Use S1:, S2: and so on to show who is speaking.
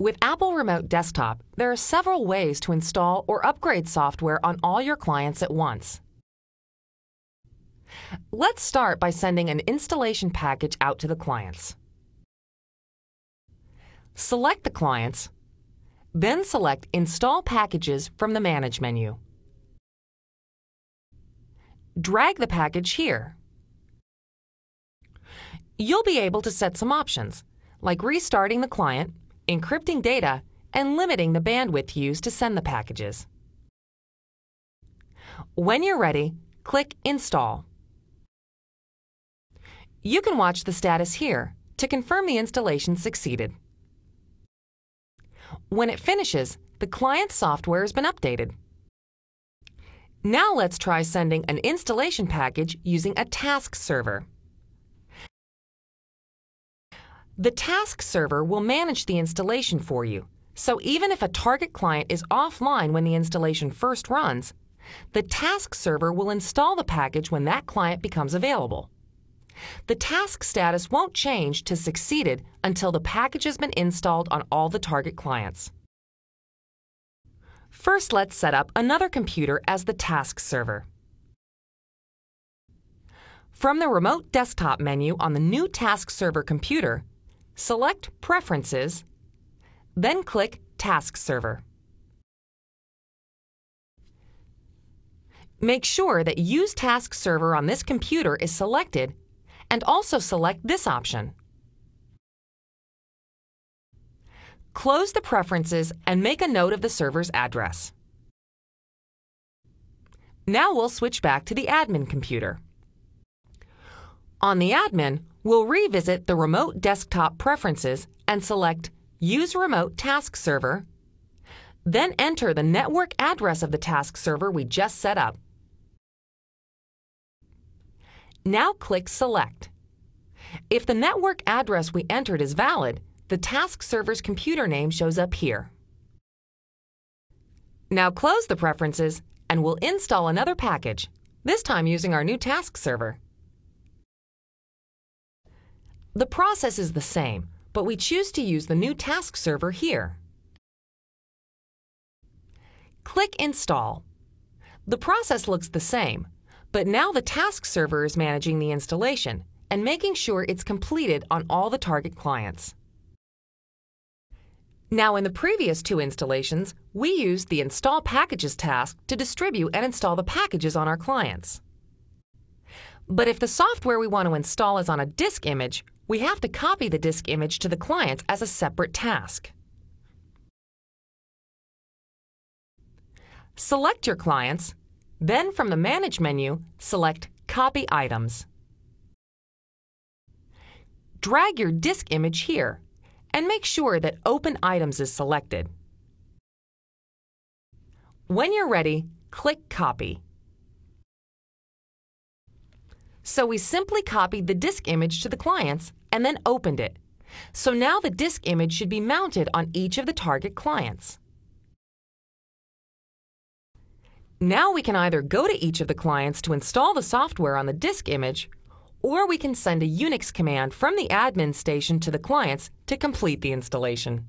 S1: With Apple Remote Desktop, there are several ways to install or upgrade software on all your clients at once. Let's start by sending an installation package out to the clients. Select the clients, then select Install Packages from the Manage menu. Drag the package here. You'll be able to set some options, like restarting the client, encrypting data, and limiting the bandwidth used to send the packages. When you're ready, click Install. You can watch the status here to confirm the installation succeeded. When it finishes, the client's software has been updated. Now let's try sending an installation package using a task server. The task server will manage the installation for you, so even if a target client is offline when the installation first runs, the task server will install the package when that client becomes available. The task status won't change to succeeded until the package has been installed on all the target clients. First, let's set up another computer as the task server. From the Remote Desktop menu on the new Task Server computer, select Preferences, then click Task Server. Make sure that Use Task Server on this computer is selected and also select this option. Close the preferences and make a note of the server's address. Now we'll switch back to the admin computer. On the admin, we'll revisit the remote desktop preferences and select Use Remote Task Server, then enter the network address of the task server we just set up. Now click Select. If the network address we entered is valid, the task server's computer name shows up here. Now close the preferences and we'll install another package, this time using our new task server. The process is the same, but we choose to use the new task server here. Click Install. The process looks the same, but now the task server is managing the installation and making sure it's completed on all the target clients. Now in the previous two installations, we used the Install Packages task to distribute and install the packages on our clients. But if the software we want to install is on a disk image, we have to copy the disk image to the clients as a separate task. Select your clients, then from the Manage menu, select Copy Items. Drag your disk image here and make sure that Open Items is selected. When you're ready, click Copy. So we simply copied the disk image to the clients and then opened it. So now the disk image should be mounted on each of the target clients. Now we can either go to each of the clients to install the software on the disk image, or we can send a Unix command from the admin station to the clients to complete the installation.